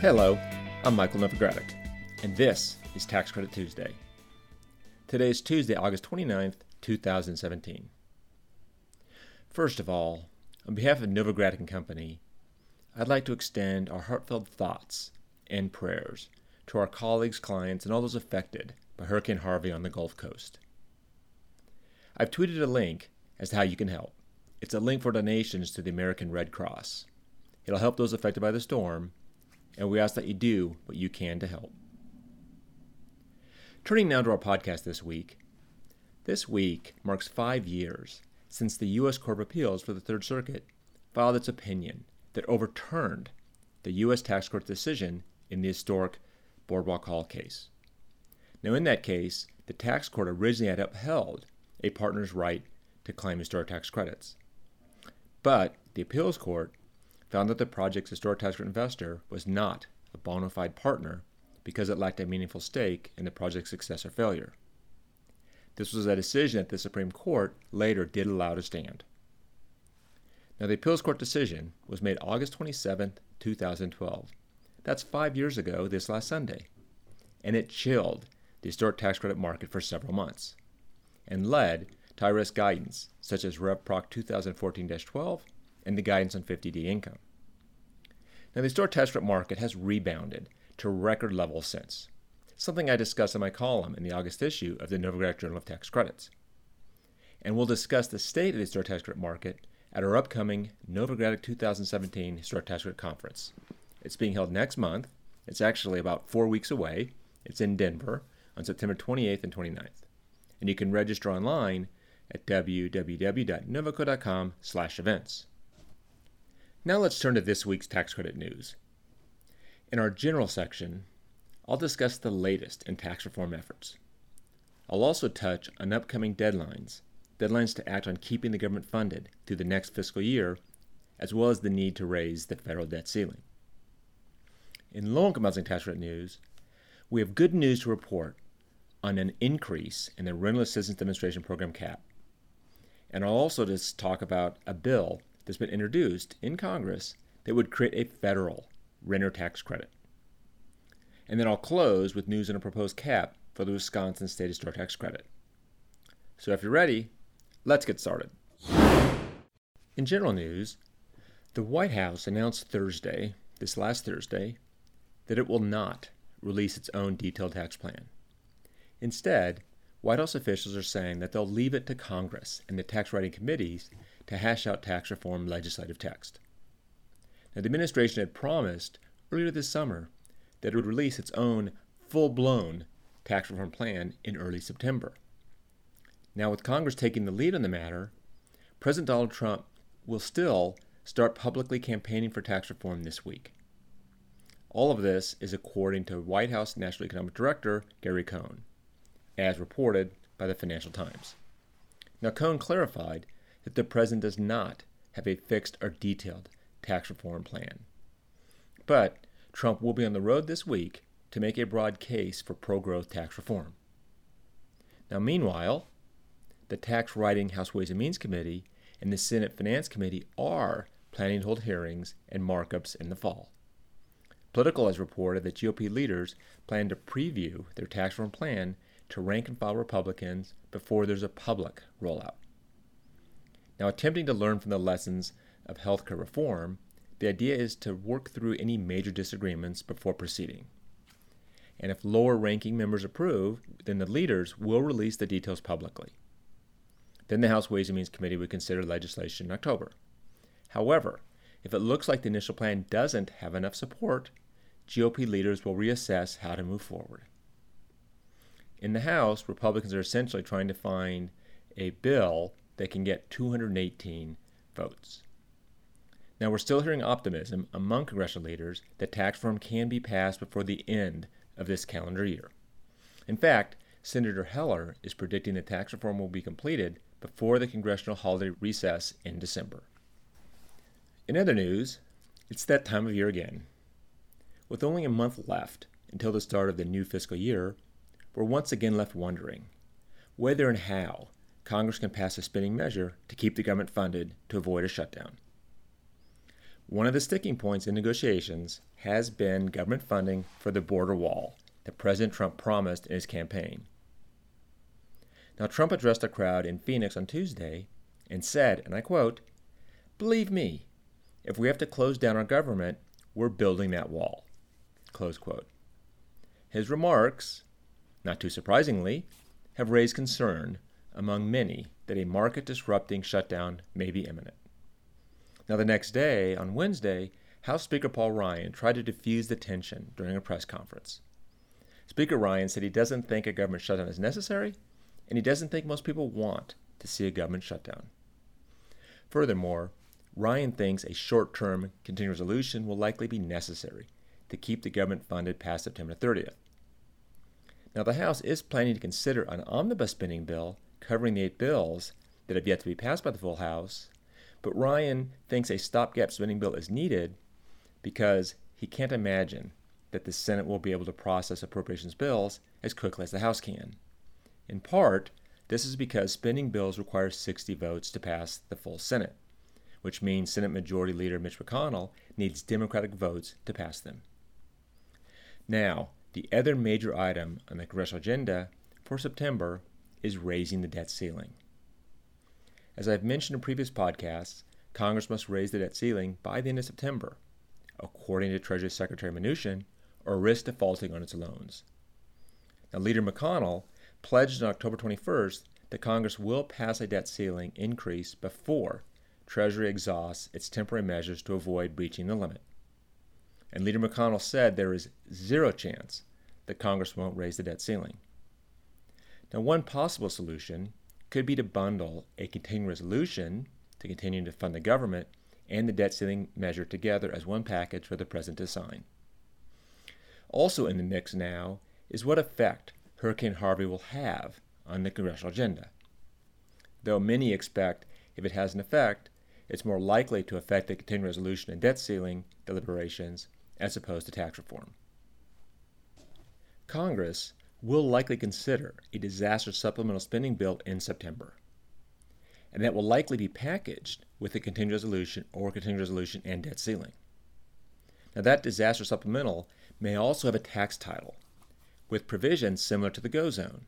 Hello, I'm Michael Novogradac, and this is Tax Credit Tuesday. Today is Tuesday, August 29th, 2017. First of all, on behalf of Novogradac and Company, I'd like to extend our heartfelt thoughts and prayers to our colleagues, clients, and all those affected by Hurricane Harvey on the Gulf Coast. I've tweeted a link as to how you can help. It's a link for donations to the American Red Cross. It'll help those affected by the storm and we ask that you do what you can to help. Turning now to our podcast this week. This week marks five years since the U.S. Court of Appeals for the Third Circuit filed its opinion that overturned the U.S. Tax Court's decision in the historic Boardwalk Hall case. Now, in that case, the tax court originally had upheld a partner's right to claim historic tax credits. But the appeals court found that the project's historic tax credit investor was not a bona fide partner because it lacked a meaningful stake in the project's success or failure. This was a decision that the Supreme Court later did allow to stand. Now, the appeals court decision was made August 27, 2012. That's five years ago this last Sunday. And it chilled the historic tax credit market for several months and led to IRS guidance such as Rev Proc 2014 12 and the guidance on 50D income. Now, the historic tax credit market has rebounded to record levels since, something I discuss in my column in the August issue of the Novogradac Journal of Tax Credits. And we'll discuss the state of the historic tax credit market at our upcoming Novogradac 2017 Historic Tax Credit Conference. It's being held next month. It's actually about four weeks away. It's in Denver on September 28th and 29th. And you can register online at www.novoco.com slash events. Now let's turn to this week's tax credit news. In our general section, I'll discuss the latest in tax reform efforts. I'll also touch on upcoming deadlines, deadlines to act on keeping the government funded through the next fiscal year, as well as the need to raise the federal debt ceiling. In low income housing tax credit news, we have good news to report on an increase in the Rental Assistance Demonstration Program cap. And I'll also just talk about a bill that's been introduced in Congress that would create a federal renter tax credit. And then I'll close with news on a proposed cap for the Wisconsin State Historic Tax Credit. So if you're ready, let's get started. In general news, the White House announced Thursday, this last Thursday, that it will not release its own detailed tax plan. Instead, White House officials are saying that they'll leave it to Congress and the tax writing committees to hash out tax reform legislative text. Now, the administration had promised earlier this summer that it would release its own full blown tax reform plan in early September. Now, with Congress taking the lead on the matter, President Donald Trump will still start publicly campaigning for tax reform this week. All of this is according to White House National Economic Director Gary Cohn, as reported by the Financial Times. Now, Cohn clarified that the president does not have a fixed or detailed tax reform plan. But Trump will be on the road this week to make a broad case for pro growth tax reform. Now, meanwhile, the Tax Writing House Ways and Means Committee and the Senate Finance Committee are planning to hold hearings and markups in the fall. Politico has reported that GOP leaders plan to preview their tax reform plan to rank and file Republicans before there's a public rollout. Now, attempting to learn from the lessons of healthcare reform, the idea is to work through any major disagreements before proceeding. And if lower ranking members approve, then the leaders will release the details publicly. Then the House Ways and Means Committee would consider legislation in October. However, if it looks like the initial plan doesn't have enough support, GOP leaders will reassess how to move forward. In the House, Republicans are essentially trying to find a bill that can get 218 votes. Now, we're still hearing optimism among congressional leaders that tax reform can be passed before the end of this calendar year. In fact, Senator Heller is predicting that tax reform will be completed before the congressional holiday recess in December. In other news, it's that time of year again. With only a month left until the start of the new fiscal year, we're once again left wondering whether and how Congress can pass a spending measure to keep the government funded to avoid a shutdown. One of the sticking points in negotiations has been government funding for the border wall that President Trump promised in his campaign. Now, Trump addressed a crowd in Phoenix on Tuesday and said, and I quote, Believe me, if we have to close down our government, we're building that wall. Close quote. His remarks, not too surprisingly, have raised concern among many that a market disrupting shutdown may be imminent. Now, the next day, on Wednesday, House Speaker Paul Ryan tried to diffuse the tension during a press conference. Speaker Ryan said he doesn't think a government shutdown is necessary, and he doesn't think most people want to see a government shutdown. Furthermore, Ryan thinks a short term continuing resolution will likely be necessary to keep the government funded past September 30th. Now, the House is planning to consider an omnibus spending bill covering the eight bills that have yet to be passed by the full House but Ryan thinks a stopgap spending bill is needed because he can't imagine that the Senate will be able to process appropriations bills as quickly as the House can. In part, this is because spending bills require 60 votes to pass the full Senate, which means Senate Majority Leader Mitch McConnell needs Democratic votes to pass them. Now, the other major item on the congressional agenda for September is raising the debt ceiling. As I've mentioned in previous podcasts, Congress must raise the debt ceiling by the end of September, according to Treasury Secretary Mnuchin, or risk defaulting on its loans. Now, Leader McConnell pledged on October 21st that Congress will pass a debt ceiling increase before Treasury exhausts its temporary measures to avoid breaching the limit. And Leader McConnell said there is zero chance that Congress won't raise the debt ceiling. Now, one possible solution could be to bundle a continuing resolution to continue to fund the government and the debt ceiling measure together as one package for the president to sign. Also in the mix now is what effect Hurricane Harvey will have on the congressional agenda. Though many expect if it has an effect, it's more likely to affect the continuing resolution and debt ceiling deliberations as opposed to tax reform. Congress will likely consider a disaster supplemental spending bill in September. And that will likely be packaged with a continuing resolution or continuing resolution and debt ceiling. Now, that disaster supplemental may also have a tax title with provisions similar to the GO zone.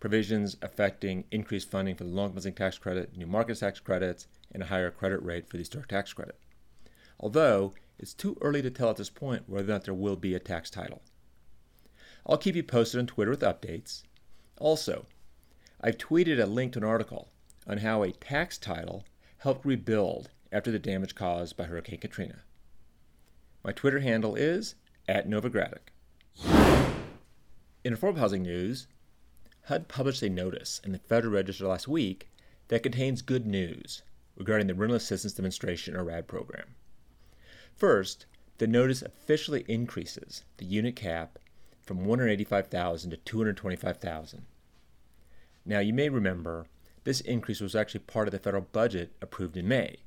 Provisions affecting increased funding for the long housing tax credit, new market tax credits, and a higher credit rate for the historic tax credit. Although it's too early to tell at this point whether or not there will be a tax title. I'll keep you posted on Twitter with updates. Also, I've tweeted a link to an article on how a tax title helped rebuild after the damage caused by Hurricane Katrina. My Twitter handle is at Novogradac. In affordable housing news, HUD published a notice in the Federal Register last week that contains good news regarding the Rental Assistance Demonstration or RAD program. First, the notice officially increases the unit cap from 185,000 to 225,000. Now, you may remember this increase was actually part of the federal budget approved in May.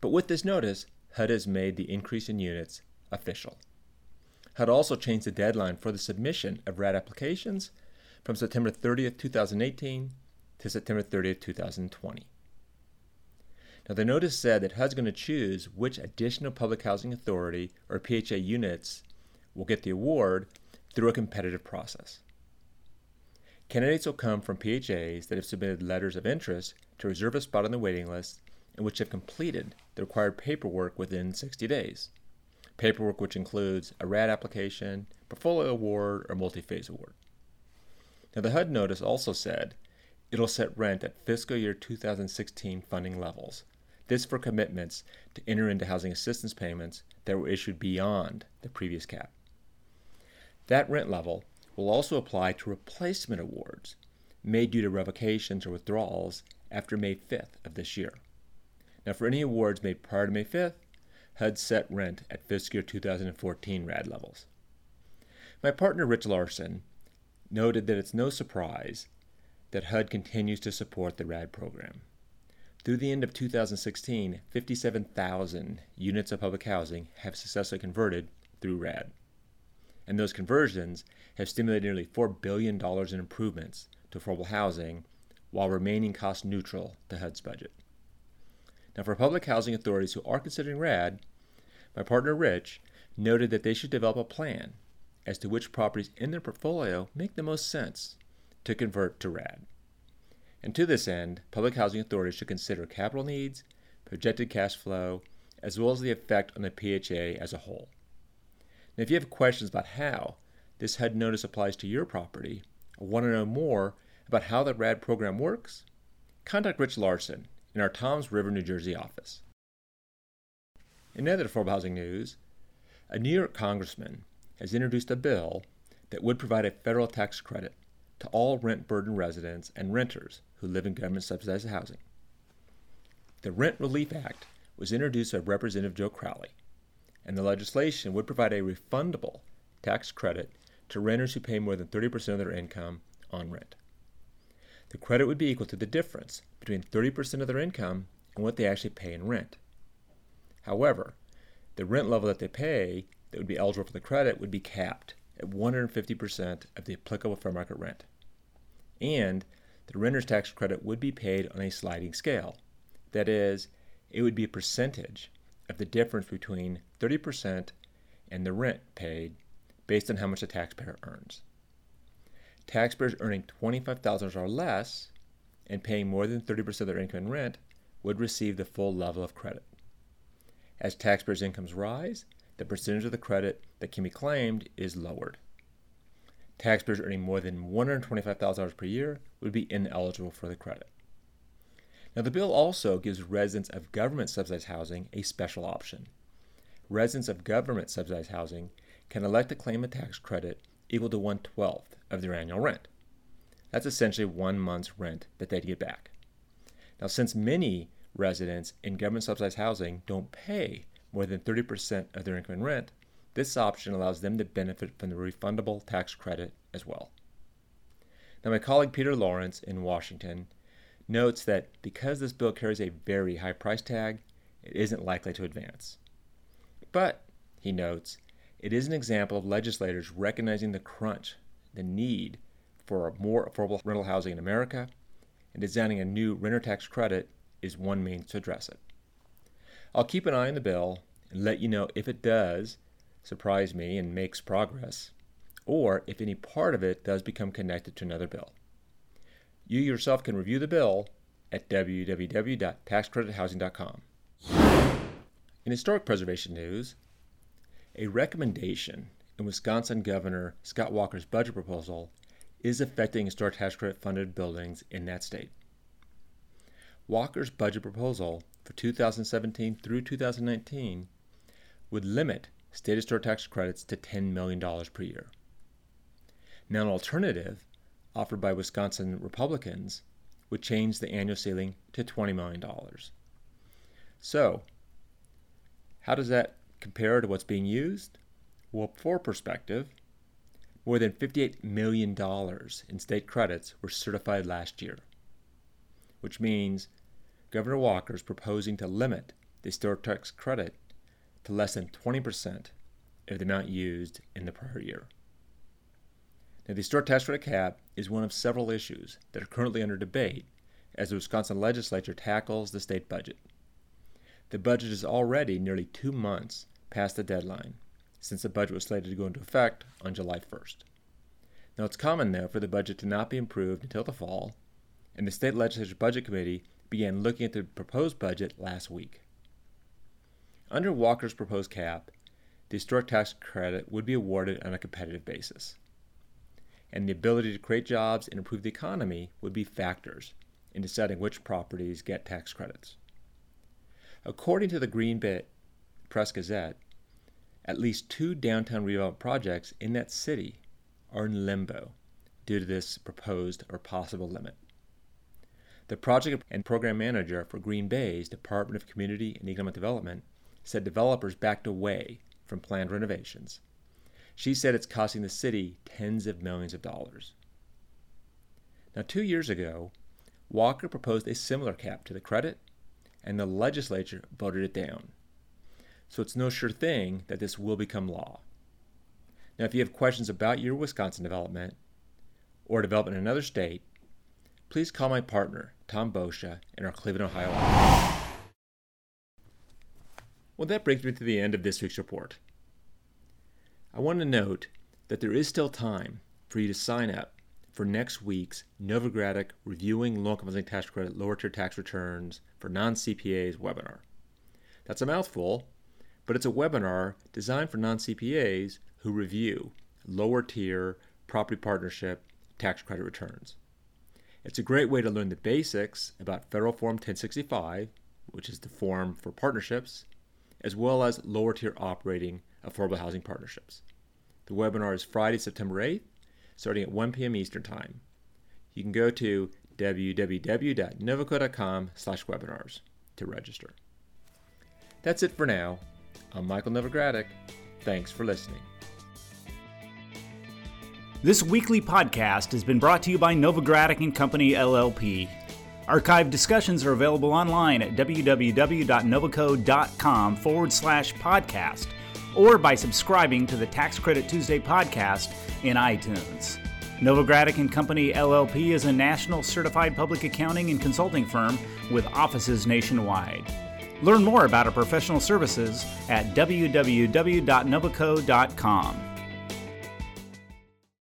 But with this notice, HUD has made the increase in units official. HUD also changed the deadline for the submission of RAD applications from September 30th, 2018 to September 30th, 2020. Now, the notice said that HUD's going to choose which additional public housing authority or PHA units will get the award through a competitive process. Candidates will come from PHAs that have submitted letters of interest to reserve a spot on the waiting list and which have completed the required paperwork within 60 days. Paperwork which includes a RAD application, portfolio award, or multi phase award. Now, the HUD notice also said it'll set rent at fiscal year 2016 funding levels. This for commitments to enter into housing assistance payments that were issued beyond the previous cap. That rent level will also apply to replacement awards made due to revocations or withdrawals after May 5th of this year. Now, for any awards made prior to May 5th, HUD set rent at fiscal year 2014 RAD levels. My partner Rich Larson noted that it's no surprise that HUD continues to support the RAD program. Through the end of 2016, 57,000 units of public housing have successfully converted through RAD. And those conversions have stimulated nearly $4 billion in improvements to affordable housing while remaining cost neutral to HUD's budget. Now, for public housing authorities who are considering RAD, my partner Rich noted that they should develop a plan as to which properties in their portfolio make the most sense to convert to RAD. And to this end, public housing authorities should consider capital needs, projected cash flow, as well as the effect on the PHA as a whole. Now, if you have questions about how this HUD notice applies to your property, or want to know more about how the RAD program works, contact Rich Larson in our Toms River, New Jersey office. In other affordable housing news, a New York congressman has introduced a bill that would provide a federal tax credit to all rent burdened residents and renters who live in government subsidized housing. The Rent Relief Act was introduced by Representative Joe Crowley, and the legislation would provide a refundable tax credit to renters who pay more than 30% of their income on rent. The credit would be equal to the difference between 30% of their income and what they actually pay in rent. However, the rent level that they pay that would be eligible for the credit would be capped at 150% of the applicable fair market rent. And the renter's tax credit would be paid on a sliding scale. That is, it would be a percentage of the difference between 30% and the rent paid based on how much the taxpayer earns. Taxpayers earning $25,000 or less and paying more than 30% of their income in rent would receive the full level of credit. As taxpayers' incomes rise, the percentage of the credit that can be claimed is lowered. Taxpayers earning more than $125,000 per year would be ineligible for the credit. Now, the bill also gives residents of government subsidized housing a special option. Residents of government subsidized housing can elect to claim a tax credit equal to one twelfth of their annual rent. That's essentially one month's rent that they'd get back. Now, since many residents in government subsidized housing don't pay more than 30% of their income in rent, this option allows them to benefit from the refundable tax credit as well. Now, my colleague Peter Lawrence in Washington notes that because this bill carries a very high price tag, it isn't likely to advance. But, he notes, it is an example of legislators recognizing the crunch, the need for more affordable rental housing in America, and designing a new renter tax credit is one means to address it. I'll keep an eye on the bill and let you know if it does surprise me and makes progress, or if any part of it does become connected to another bill. You yourself can review the bill at www.taxcredithousing.com. In historic preservation news, a recommendation in Wisconsin Governor Scott Walker's budget proposal is affecting historic tax credit funded buildings in that state. Walker's budget proposal for 2017 through 2019 would limit state historic tax credits to $10 million per year. Now, an alternative offered by Wisconsin Republicans would change the annual ceiling to $20 million. So, how does that compare to what's being used? Well, for perspective, more than $58 million in state credits were certified last year, which means Governor Walker is proposing to limit the historic tax credit to less than 20% of the amount used in the prior year. Now, the historic tax credit cap is one of several issues that are currently under debate as the Wisconsin legislature tackles the state budget. The budget is already nearly two months past the deadline, since the budget was slated to go into effect on July 1st. Now, it's common, though, for the budget to not be improved until the fall, and the state legislature budget committee began looking at the proposed budget last week. Under Walker's proposed cap, the historic tax credit would be awarded on a competitive basis. And the ability to create jobs and improve the economy would be factors in deciding which properties get tax credits. According to the Green Bay Press Gazette, at least two downtown redevelopment projects in that city are in limbo due to this proposed or possible limit. The project and program manager for Green Bay's Department of Community and Economic Development said developers backed away from planned renovations. She said it's costing the city tens of millions of dollars. Now, two years ago, Walker proposed a similar cap to the credit, and the legislature voted it down. So it's no sure thing that this will become law. Now, if you have questions about your Wisconsin development or development in another state, please call my partner, Tom Boccia, in our Cleveland, Ohio office. Well, that brings me to the end of this week's report. I want to note that there is still time for you to sign up for next week's Novogradac Reviewing Low Income Tax Credit Lower Tier Tax Returns for Non CPAs webinar. That's a mouthful, but it's a webinar designed for non CPAs who review lower tier property partnership tax credit returns. It's a great way to learn the basics about Federal Form 1065, which is the form for partnerships, as well as lower tier operating affordable housing partnerships. The webinar is Friday, September 8th starting at 1 p.m. Eastern Time. You can go to www.novoco.com slash webinars to register. That's it for now. I'm Michael Novogradac. Thanks for listening. This weekly podcast has been brought to you by Novogradac and Company LLP. Archived discussions are available online at www.novoco.com forward slash podcast or by subscribing to the Tax Credit Tuesday podcast in iTunes. Novogradac and Company LLP is a national certified public accounting and consulting firm with offices nationwide. Learn more about our professional services at www.novoco.com.